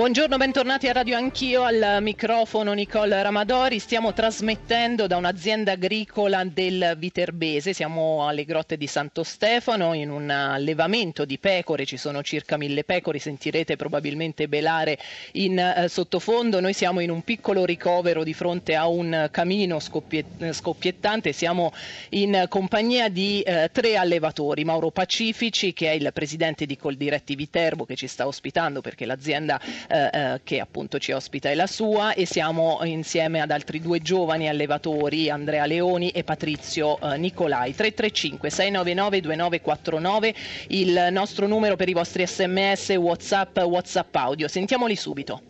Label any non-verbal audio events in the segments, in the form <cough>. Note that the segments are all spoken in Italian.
Buongiorno, bentornati a Radio Anch'io, al microfono Nicole Ramadori. Stiamo trasmettendo da un'azienda agricola del Viterbese, siamo alle grotte di Santo Stefano in un allevamento di pecore, ci sono circa mille pecore, sentirete probabilmente belare in eh, sottofondo. Noi siamo in un piccolo ricovero di fronte a un camino scoppiet- scoppiettante, siamo in compagnia di eh, tre allevatori, Mauro Pacifici che è il presidente di Coldiretti Viterbo che ci sta ospitando perché l'azienda eh, eh, che appunto ci ospita è la sua e siamo insieme ad altri due giovani allevatori, Andrea Leoni e Patrizio eh, Nicolai. 335 699 2949 il nostro numero per i vostri sms, whatsapp, whatsapp audio. Sentiamoli subito.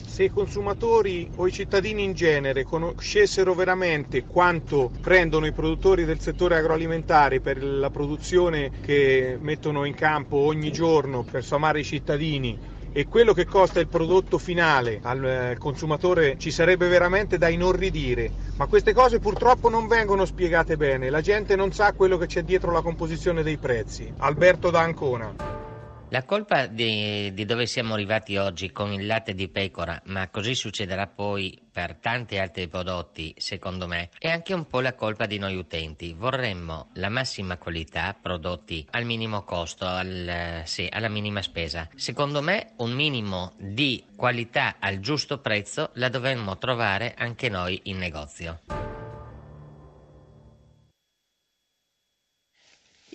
Se i consumatori o i cittadini in genere conoscessero veramente quanto prendono i produttori del settore agroalimentare per la produzione che mettono in campo ogni giorno per sfamare i cittadini e quello che costa il prodotto finale al eh, consumatore ci sarebbe veramente da inorridire, ma queste cose purtroppo non vengono spiegate bene, la gente non sa quello che c'è dietro la composizione dei prezzi. Alberto da Ancona. La colpa di, di, dove siamo arrivati oggi con il latte di pecora, ma così succederà poi per tanti altri prodotti, secondo me, è anche un po' la colpa di noi utenti. Vorremmo la massima qualità, prodotti al minimo costo, al, sì, alla minima spesa. Secondo me un minimo di qualità al giusto prezzo la dovremmo trovare anche noi in negozio.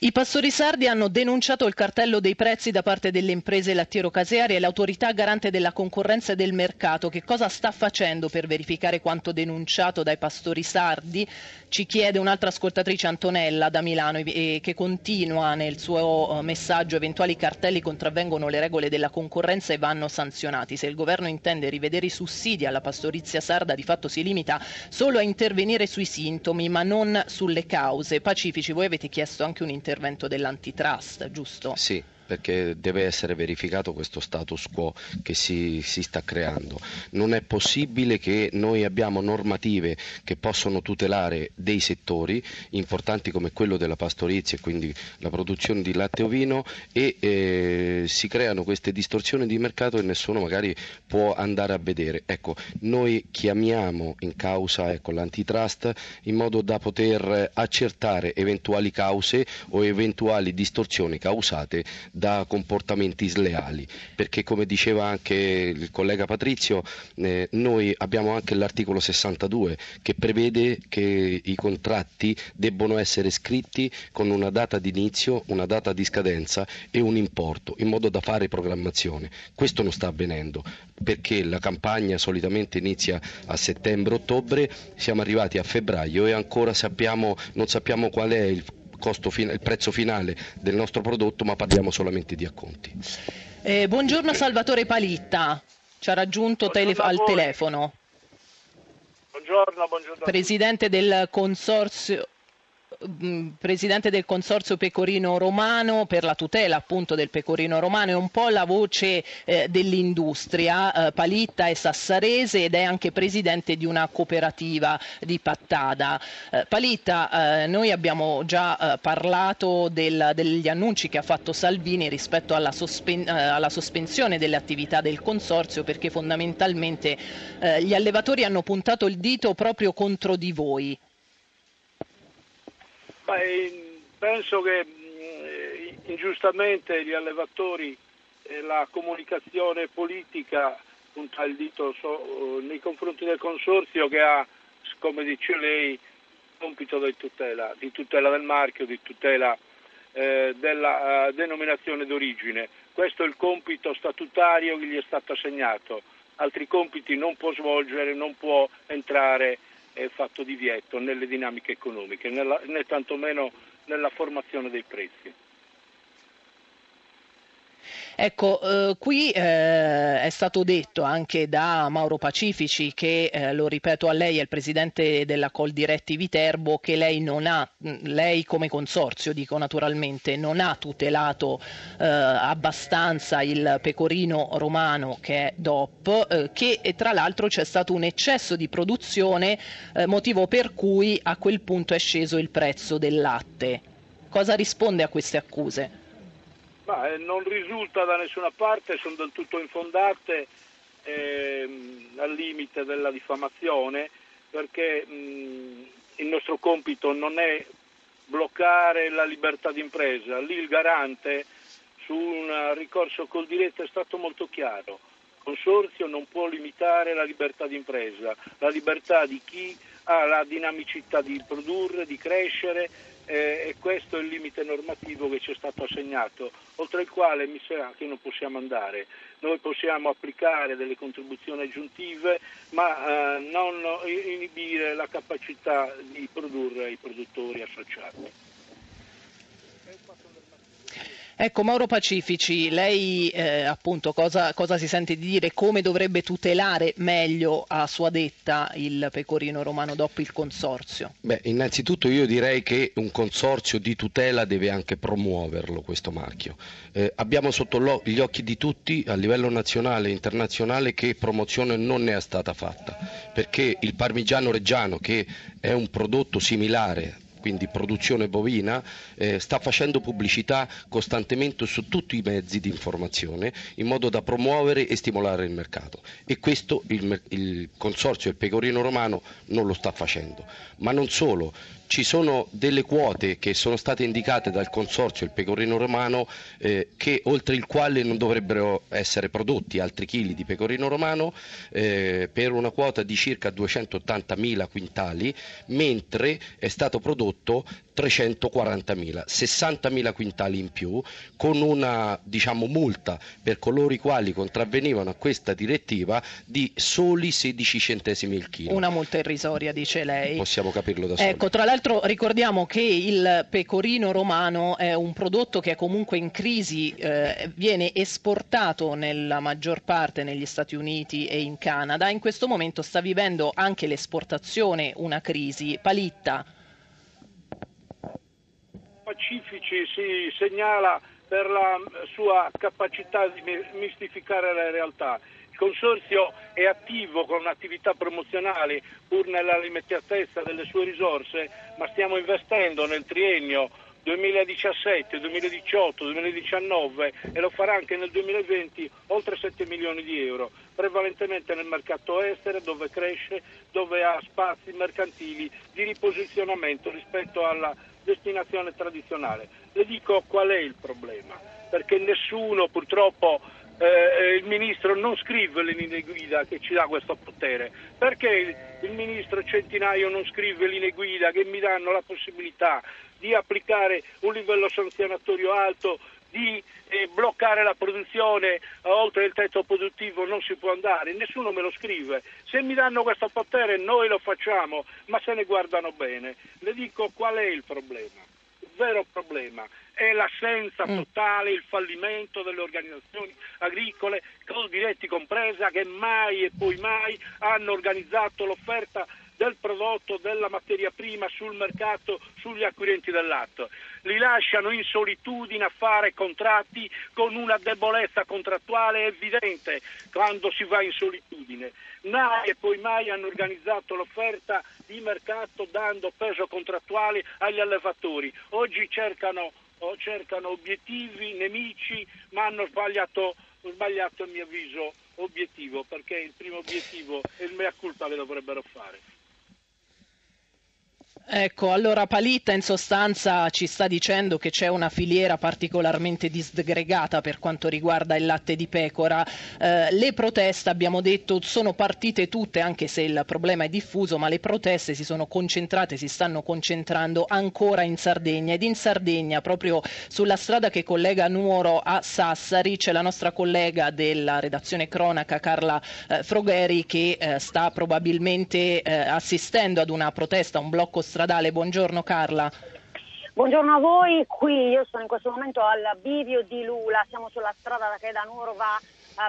I pastori sardi hanno denunciato il cartello dei prezzi da parte delle imprese lattiero-casearie e l'autorità garante della concorrenza e del mercato. Che cosa sta facendo per verificare quanto denunciato dai pastori sardi? Ci chiede un'altra ascoltatrice Antonella da Milano che continua nel suo eh, messaggio eventuali cartelli contravvengono le regole della concorrenza e vanno sanzionati. Se il governo intende rivedere i sussidi alla pastorizia sarda di fatto si limita solo a intervenire sui sintomi ma non sulle cause. Pacifici, voi avete chiesto anche un intervento dell'antitrust, giusto? Sì, perché deve essere verificato questo status quo che si, si, sta creando. Non è possibile che noi abbiamo normative che possono tutelare dei settori importanti come quello della pastorizia e quindi la produzione di latte ovino e eh, si creano queste distorsioni di mercato e nessuno magari può andare a vedere. Ecco, noi chiamiamo in causa ecco, l'antitrust in modo da poter accertare eventuali cause o eventuali distorsioni causate da comportamenti sleali, perché come diceva anche il collega Patrizio, eh, noi abbiamo anche l'articolo 62 che prevede che i contratti debbono essere scritti con una data di inizio, una data di scadenza e un importo, in modo da fare programmazione. Questo non sta avvenendo perché la campagna solitamente inizia a settembre-ottobre, siamo arrivati a febbraio e ancora sappiamo, non sappiamo qual è il fin- il prezzo finale del nostro prodotto, ma parliamo solamente di acconti. Eh, buongiorno Salvatore Palitta, ci ha raggiunto tele- al telefono. Buongiorno, buongiorno. Presidente del consorzio presidente del consorzio pecorino romano per la tutela appunto del pecorino romano, è un po' la voce eh, dell'industria, eh, Palitta è sassarese ed è anche presidente di una cooperativa di Pattada. Eh, Palitta, eh, noi abbiamo già eh, parlato del, degli annunci che ha fatto Salvini rispetto alla, sospen- eh, alla, sospensione delle attività del consorzio perché fondamentalmente gli allevatori hanno puntato il dito proprio contro di voi. Beh, penso che mh, ingiustamente gli allevatori e la comunicazione politica punta il dito so, nei confronti del consorzio che ha, come dice lei, compito di tutela, di tutela del marchio, di tutela eh, della denominazione d'origine. Questo è il compito statutario che gli è stato assegnato, altri compiti non può svolgere, non può entrare è fatto divieto nelle dinamiche economiche, nella, né tantomeno nella formazione dei prezzi. Ecco, eh, qui eh, è stato detto anche da Mauro Pacifici che, eh, lo ripeto a lei, è il presidente della Coldiretti Viterbo, che lei non ha, lei come consorzio, dico naturalmente, non ha tutelato eh, abbastanza il pecorino romano che è DOP, eh, che tra l'altro c'è stato un eccesso di produzione, eh, motivo per cui a quel punto è sceso il prezzo del latte. Cosa risponde a queste accuse? Ma, eh, non risulta da nessuna parte, sono del tutto infondate ehm, al limite della diffamazione perché mh, il nostro compito non è bloccare la libertà d'impresa. Lì il garante su un ricorso col diretto è stato molto chiaro. Il consorzio non può limitare la libertà d'impresa, la libertà di chi ha la dinamicità di produrre, di crescere eh, e questo è il limite normativo che ci è stato assegnato, oltre il quale mi sa che non possiamo andare. Noi possiamo applicare delle contribuzioni aggiuntive, ma eh, non inibire la capacità di produrre i produttori associati. Ecco, Mauro Pacifici, lei eh, appunto cosa, cosa, si sente di dire? Come dovrebbe tutelare meglio a sua detta il pecorino romano dopo il consorzio? Beh, innanzitutto io direi che un consorzio di tutela deve anche promuoverlo questo marchio. Eh, abbiamo sotto gli occhi di tutti a livello nazionale e internazionale che promozione non ne è stata fatta, perché il parmigiano reggiano che è un prodotto similare quindi produzione bovina, eh, sta facendo pubblicità costantemente su tutti i mezzi di informazione in modo da promuovere e stimolare il mercato e questo il, il consorzio del pecorino romano non lo sta facendo. Ma non solo, ci sono delle quote che sono state indicate dal consorzio Il Pecorino Romano eh, che oltre il quale non dovrebbero essere prodotti altri chili di pecorino romano eh, per una quota di circa 280.000 quintali, mentre è stato prodotto 340.000, 60.000 quintali in più, con una diciamo, multa per coloro i quali contravvenivano a questa direttiva di soli 16 centesimi il chilo. Una multa irrisoria, dice lei. Possiamo capirlo da soli. Ecco, tra l'altro ricordiamo che il pecorino romano è un prodotto che è comunque in crisi, eh, viene esportato nella maggior parte negli Stati Uniti e in Canada. In questo momento sta vivendo anche l'esportazione una crisi. Palitta Pacifici si segnala per la sua capacità di mistificare la realtà. Il Consorzio è attivo con attività promozionali pur nella limitatezza delle sue risorse, ma stiamo investendo nel triennio 2017, 2018, 2019 e lo farà anche nel 2020 oltre 7 milioni di euro, prevalentemente nel mercato estero dove cresce, dove ha spazi mercantili di riposizionamento rispetto alla destinazione tradizionale. Le dico qual è il problema, perché nessuno purtroppo eh, il ministro non scrive le linee guida che ci dà questo potere, perché il, il ministro Centinaio non scrive linee guida che mi danno la possibilità di applicare un livello sanzionatorio alto, di eh, bloccare la produzione oltre il tetto produttivo non si può andare, nessuno me lo scrive. Se mi danno questo potere noi lo facciamo, ma se ne guardano bene. Le dico qual è il problema. Il vero problema è l'assenza mm. totale, il fallimento delle organizzazioni agricole, diretti compresa, che mai e poi mai hanno organizzato l'offerta del prodotto, della materia prima sul mercato, sugli acquirenti del latte. Li lasciano in solitudine a fare contratti con una debolezza contrattuale evidente quando si va in solitudine. Mai e poi mai hanno organizzato l'offerta di mercato dando peso contrattuale agli allevatori. Oggi cercano, cercano obiettivi, nemici, ma hanno sbagliato, sbagliato a mio avviso obiettivo perché il primo obiettivo e il mea culpa le dovrebbero fare. Ecco, allora Palitta in sostanza ci sta dicendo che c'è una filiera particolarmente disgregata per quanto riguarda il latte di pecora. Eh, le proteste, abbiamo detto, sono partite tutte, anche se il problema è diffuso, ma le proteste si sono concentrate, si stanno concentrando ancora in Sardegna. Ed in Sardegna, proprio sulla strada che collega Nuoro a Sassari, c'è la nostra collega della redazione cronaca, Carla eh, Frogheri, che eh, sta probabilmente eh, assistendo ad una protesta, un blocco stradale. Buongiorno Carla. Buongiorno a voi, qui io sono in questo momento al bivio di Lula, siamo sulla strada che da Nuoro va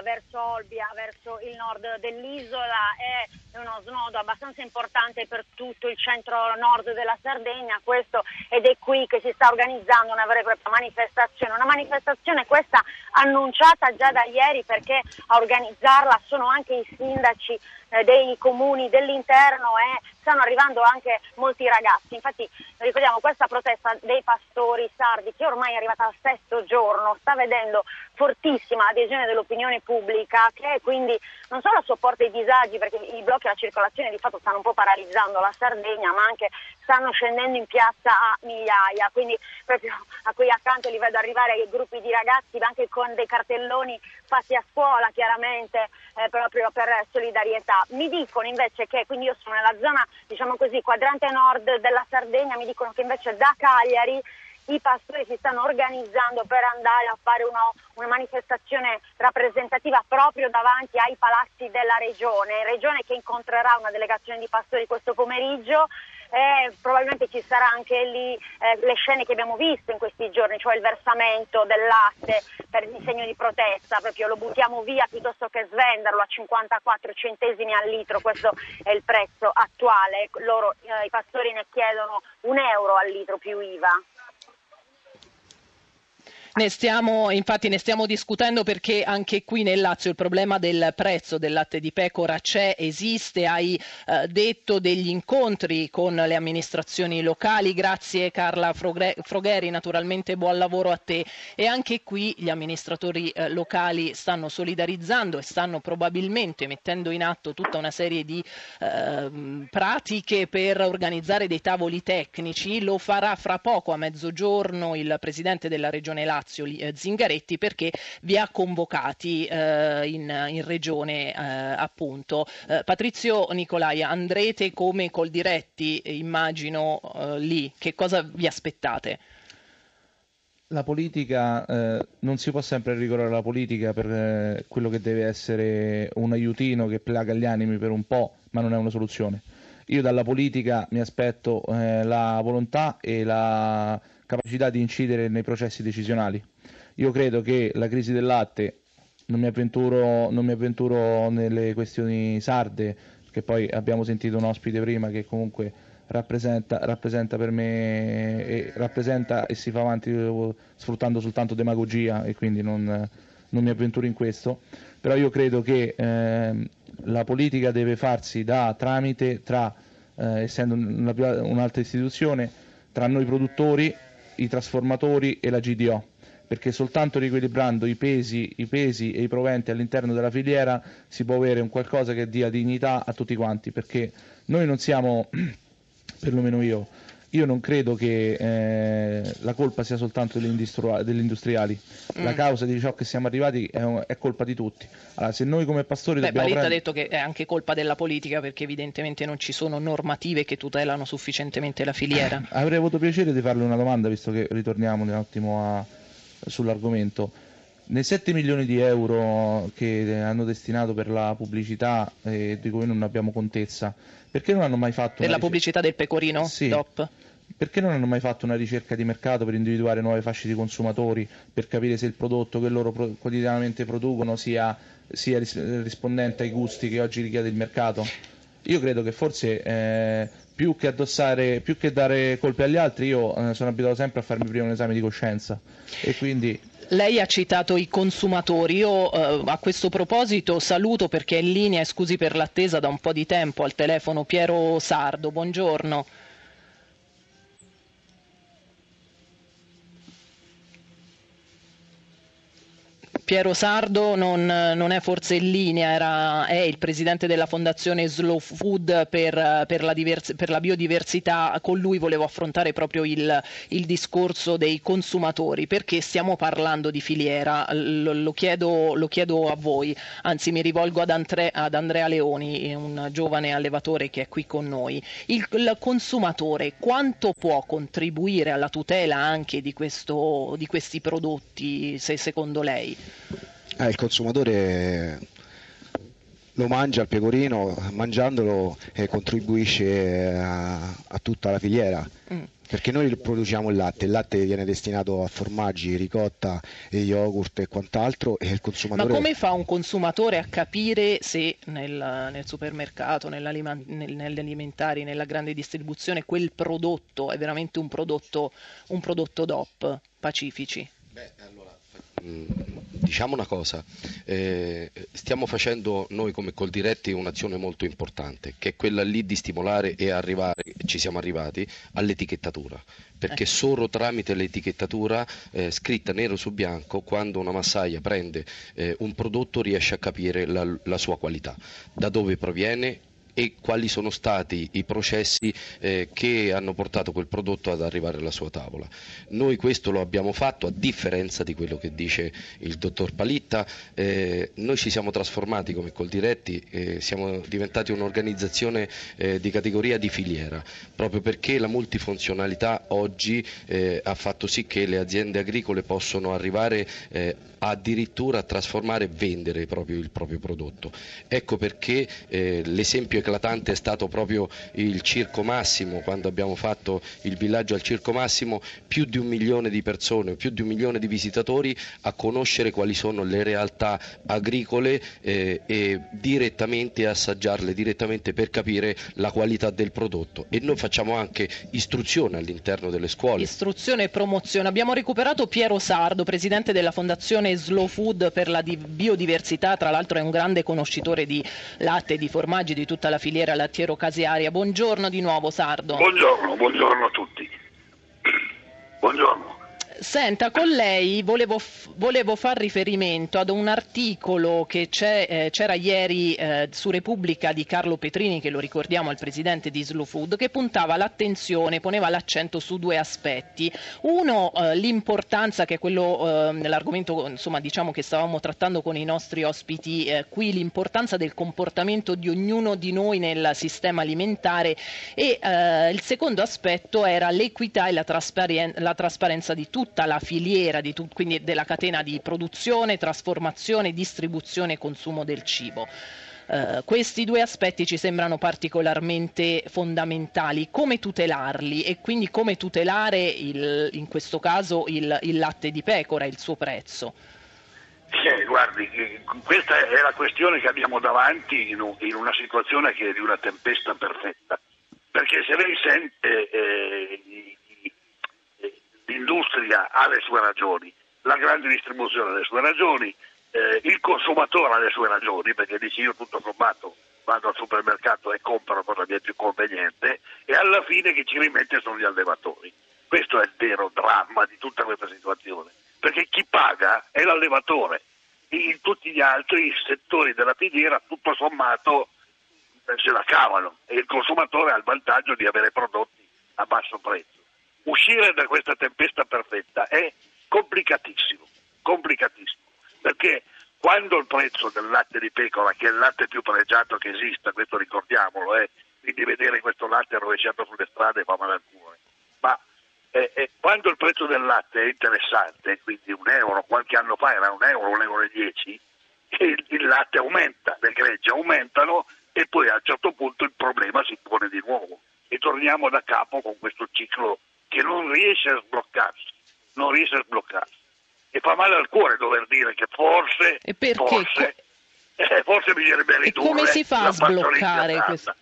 verso Olbia, verso il nord dell'isola, è uno snodo abbastanza importante per tutto il centro-nord della Sardegna questo, ed è qui che si sta organizzando una vera e propria manifestazione, una manifestazione questa annunciata già da ieri perché a organizzarla sono anche i sindaci eh, dei comuni dell'interno e stanno arrivando anche molti ragazzi. Infatti ricordiamo questa protesta dei pastori sardi che ormai è arrivata al sesto giorno, sta vedendo fortissima adesione dell'opinione pubblica che quindi non solo sopporta i disagi perché i blocchi alla circolazione di fatto stanno un po' paralizzando la Sardegna ma anche stanno scendendo in piazza a migliaia, quindi proprio a qui accanto li vedo arrivare gruppi di ragazzi anche con dei cartelloni fatti a scuola chiaramente eh, proprio per solidarietà. Mi dicono invece che, quindi io sono nella zona diciamo così quadrante nord della Sardegna, mi dicono che invece da Cagliari i pastori si stanno organizzando per andare a fare una, una, manifestazione rappresentativa proprio davanti ai palazzi della regione, regione che incontrerà una delegazione di pastori questo pomeriggio e probabilmente ci sarà anche lì eh, le scene che abbiamo visto in questi giorni, cioè il versamento del latte per il segno di protesta, proprio lo buttiamo via piuttosto che svenderlo a 54 centesimi al litro, questo è il prezzo attuale, Loro, eh, i pastori ne chiedono un euro al litro più IVA. Ne stiamo, infatti ne stiamo discutendo perché anche qui nel Lazio il problema del prezzo del latte di pecora c'è, esiste, hai eh, detto degli incontri con le amministrazioni locali, grazie Carla Frogheri, naturalmente buon lavoro a te. E anche qui gli amministratori eh, locali stanno solidarizzando e stanno probabilmente mettendo in atto tutta una serie di eh, pratiche per organizzare dei tavoli tecnici, lo farà fra poco a mezzogiorno il Presidente della Regione Lazio Lazio eh, Zingaretti perché vi ha convocati eh, in, in, regione eh, appunto. Patrizio Nicolai, andrete come col diretti, immagino lì, che cosa vi aspettate? la politica eh, non si può sempre ricorrere alla politica per eh, quello che deve essere un aiutino che plaga gli animi per un po', ma non è una soluzione. Io dalla politica mi aspetto eh, la volontà e la capacità di incidere nei processi decisionali. Io credo che la crisi del latte, non mi avventuro, non mi avventuro nelle questioni sarde, che poi abbiamo sentito un ospite prima che comunque rappresenta, rappresenta per me e, rappresenta e si fa avanti sfruttando soltanto demagogia e quindi non, non mi avventuro in questo, però io credo che eh, la politica deve farsi da tramite tra, eh, essendo un'altra istituzione, tra noi produttori i trasformatori e la GDO perché soltanto riequilibrando i pesi, i pesi, e i proventi all'interno della filiera si può avere un qualcosa che dia dignità a tutti quanti, perché noi non siamo, <clears throat> perlomeno io, io non credo che eh, la colpa sia soltanto degli, industriali, mm. la causa di ciò che siamo arrivati è, è colpa di tutti. Allora, se noi come pastori Beh, dobbiamo... Prendere... ha detto che è anche colpa della politica perché evidentemente non ci sono normative che tutelano sufficientemente la filiera. <coughs> Avrei avuto piacere di farle una domanda, visto che ritorniamo un attimo a, sull'argomento. Nei 7 milioni di euro che hanno destinato per la pubblicità eh, di cui non abbiamo contezza, perché non hanno mai fatto... Per la pubblicità del pecorino? Sì. DOP? Perché non hanno mai fatto una ricerca di mercato per individuare nuove fasce di consumatori, per capire se il prodotto che loro pro- quotidianamente producono sia, sia ris- rispondente ai gusti che oggi richiede il mercato? Io credo che forse eh, più che addossare, più che dare colpe agli altri, io eh, sono abituato sempre a farmi prima un esame di coscienza e quindi lei ha citato i consumatori, io eh, a questo proposito saluto perché è in linea, scusi per l'attesa da un po' di tempo, al telefono Piero Sardo, buongiorno. Piero Sardo non, non, è forse in linea, era, è il presidente della fondazione Slow Food per, per, la, divers, per la, biodiversità, con lui volevo affrontare proprio il, il, discorso dei consumatori, perché stiamo parlando di filiera, lo, lo, chiedo, lo chiedo, a voi, anzi mi rivolgo ad, Andre, ad, Andrea Leoni, un giovane allevatore che è qui con noi. Il, il consumatore quanto può contribuire alla tutela anche di, questo, di questi prodotti, se secondo lei? Eh, il consumatore lo mangia il pecorino, mangiandolo eh, contribuisce a, a, tutta la filiera. Mm. Perché noi produciamo il latte, il latte viene destinato a formaggi, ricotta, e yogurt e quant'altro e il consumatore... Ma come fa un consumatore a capire se nel, nel supermercato, nel, negli alimentari, nella grande distribuzione quel prodotto è veramente un prodotto, un prodotto DOP, Pacifici? Beh, allora, mm, diciamo una cosa, eh, stiamo facendo noi come Coldiretti un'azione molto importante, che è quella lì di stimolare e arrivare, ci siamo arrivati, all'etichettatura, perché eh. solo tramite l'etichettatura eh, scritta nero su bianco, quando una massaia prende eh, un prodotto riesce a capire la, la sua qualità, da dove proviene e quali sono stati i processi eh, che hanno portato quel prodotto ad arrivare alla sua tavola. Noi questo lo abbiamo fatto a differenza di quello che dice il dottor Palitta, eh, noi ci siamo trasformati come Coldiretti, eh, siamo diventati un'organizzazione eh, di categoria di filiera, proprio perché la multifunzionalità oggi eh, ha fatto sì che le aziende agricole possono arrivare eh, addirittura a trasformare e vendere proprio il proprio prodotto. Ecco perché l'esempio eclatante è stato proprio il Circo Massimo, quando abbiamo fatto il villaggio al Circo Massimo, più di un milione di persone, più di un milione di visitatori a conoscere quali sono le realtà agricole eh, e direttamente assaggiarle direttamente per capire la qualità del prodotto e noi facciamo anche istruzione all'interno delle scuole. Istruzione e promozione. Abbiamo recuperato Piero Sardo, presidente della Fondazione Slow Food per la biodiversità, tra l'altro è un grande conoscitore di latte, di formaggi, di tutta la della filiera lattiero-casearia. Buongiorno di nuovo Sardo. Buongiorno, buongiorno a tutti. <clears throat> Buongiorno. Senta, con lei volevo, volevo far riferimento ad un articolo che eh, c'era ieri eh, su Repubblica di Carlo Petrini, che lo ricordiamo al presidente di Slow Food, che puntava l'attenzione, poneva l'accento su due aspetti. Uno, eh, l'importanza, che è quello nell'argomento insomma, diciamo che stavamo trattando con i nostri ospiti eh, qui, l'importanza del comportamento di ognuno di noi nel sistema alimentare e eh, il secondo aspetto era l'equità e la, trasparen- la trasparenza di tutti tutta la filiera tu, quindi della catena di produzione, trasformazione, distribuzione e consumo del cibo. Uh, questi due aspetti ci sembrano particolarmente fondamentali. Come tutelarli e quindi come tutelare il, in questo caso il, il, latte di pecora e il suo prezzo? Sì, guardi, questa è la questione che abbiamo davanti in una situazione che è di una tempesta perfetta. Perché se lei sente eh, l'industria ha le sue ragioni, la grande distribuzione ha le sue ragioni, eh, il consumatore ha le sue ragioni, perché dice io tutto sommato vado al supermercato e compro cosa mi è più conveniente e alla fine chi ci rimette sono gli allevatori. Questo è il vero dramma di tutta questa situazione, perché chi paga è l'allevatore. In tutti gli altri settori della filiera tutto sommato eh, se la cavano e il consumatore ha il vantaggio di avere prodotti a basso prezzo uscire da questa tempesta perfetta è complicatissimo, complicatissimo, perché quando il prezzo del latte di pecora, che è il latte più pregiato che esista, questo ricordiamolo, eh, quindi vedere questo latte rovesciato sulle strade fa male al cuore, ma eh, eh, quando il prezzo del latte è interessante, quindi un euro, qualche anno fa era un euro, un euro e dieci, il, il latte aumenta, le gregge aumentano e poi a un certo punto il problema si pone di nuovo. E torniamo da capo con questo ciclo che non riesce a sbloccarsi, non riesce a sbloccarsi. E fa male al cuore dover dire che forse, forse, eh, forse bisognerebbe ridurre e come si fa a sbloccare questo?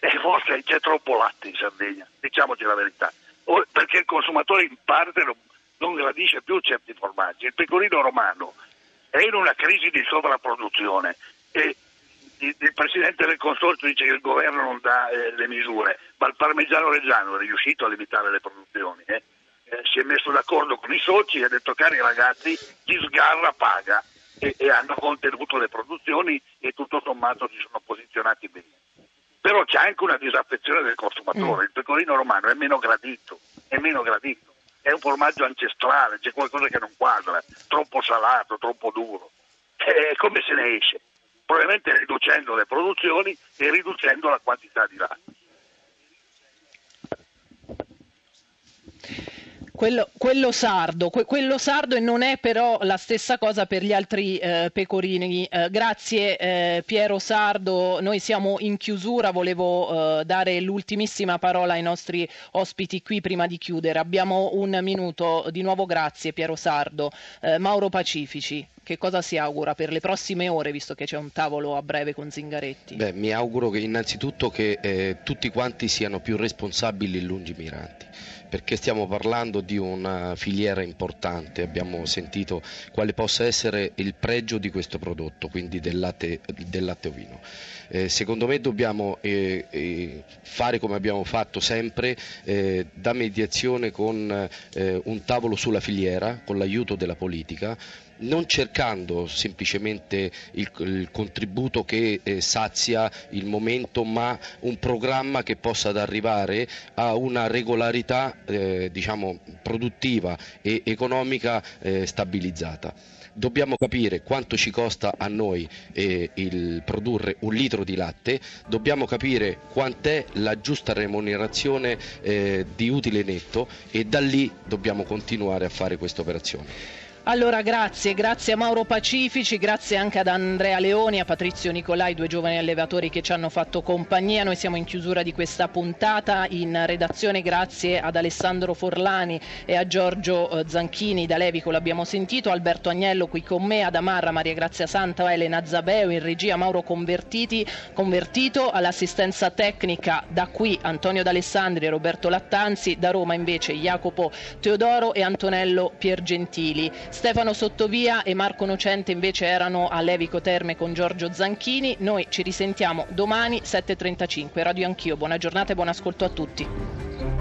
Eh, forse c'è troppo latte in Sardegna, diciamoci la verità, o, perché il consumatore in parte non, non gradisce più certi formaggi. Il pecorino romano è in una crisi di sovrapproduzione e il Presidente del Consorzio dice che il governo non dà eh, le misure, ma il parmigiano reggiano è riuscito a limitare le produzioni. Eh? Eh, si è messo d'accordo con i soci e ha detto cari ragazzi, chi sgarra paga e, e, hanno contenuto le produzioni e tutto sommato si sono posizionati bene. Però c'è anche una disaffezione del consumatore, mm. il pecorino romano è meno gradito, è meno gradito, è un formaggio ancestrale, c'è qualcosa che non quadra, troppo salato, troppo duro. Come se ne esce? Probabilmente riducendo le produzioni e riducendo la quantità di latte. Quello, quello sardo, que, quello sardo e non è però la stessa cosa per gli altri eh, pecorini. Eh, grazie eh, Piero Sardo, noi siamo in chiusura, volevo eh, dare l'ultimissima parola ai nostri ospiti qui prima di chiudere. Abbiamo un minuto, di nuovo grazie Piero Sardo. Eh, Mauro Pacifici, che cosa si augura per le prossime ore, visto che c'è un tavolo a breve con Zingaretti? Beh, mi auguro che innanzitutto che eh, tutti quanti siano più responsabili e lungimiranti perché stiamo parlando di una filiera importante, abbiamo sentito quale possa essere il pregio di questo prodotto, quindi del latte, del latte ovino. Eh, secondo me dobbiamo eh, eh, fare come abbiamo fatto sempre, eh, da mediazione con eh, un tavolo sulla filiera, con l'aiuto della politica, non cercando semplicemente il, il contributo che eh, sazia il momento, ma un programma che possa arrivare a una regolarità eh, diciamo, produttiva e economica eh, stabilizzata dobbiamo capire quanto ci costa a noi eh, il produrre un litro di latte, dobbiamo capire quant'è la giusta remunerazione eh, di utile netto e da lì dobbiamo continuare a fare questa operazione. Allora grazie, grazie a Mauro Pacifici, grazie anche ad Andrea Leoni, a Patrizio Nicolai, due giovani allevatori che ci hanno fatto compagnia. Noi siamo in chiusura di questa puntata, in redazione grazie ad Alessandro Forlani e a Giorgio eh, Zanchini. Da Levico, l'abbiamo sentito, Alberto Agnello qui con me, ad Amarra, Maria Grazia Santa, Elena Zabeo, in regia Mauro Convertiti, Convertito, all'assistenza tecnica da qui Antonio D'Alessandri e Roberto Lattanzi, da Roma invece Jacopo Teodoro e Antonello Piergentili. Stefano Sottovia e Marco Nocente invece erano a Levico Terme con Giorgio Zanchini. Noi ci risentiamo domani 7.35. Radio Anch'io. Buona giornata e buon ascolto a tutti.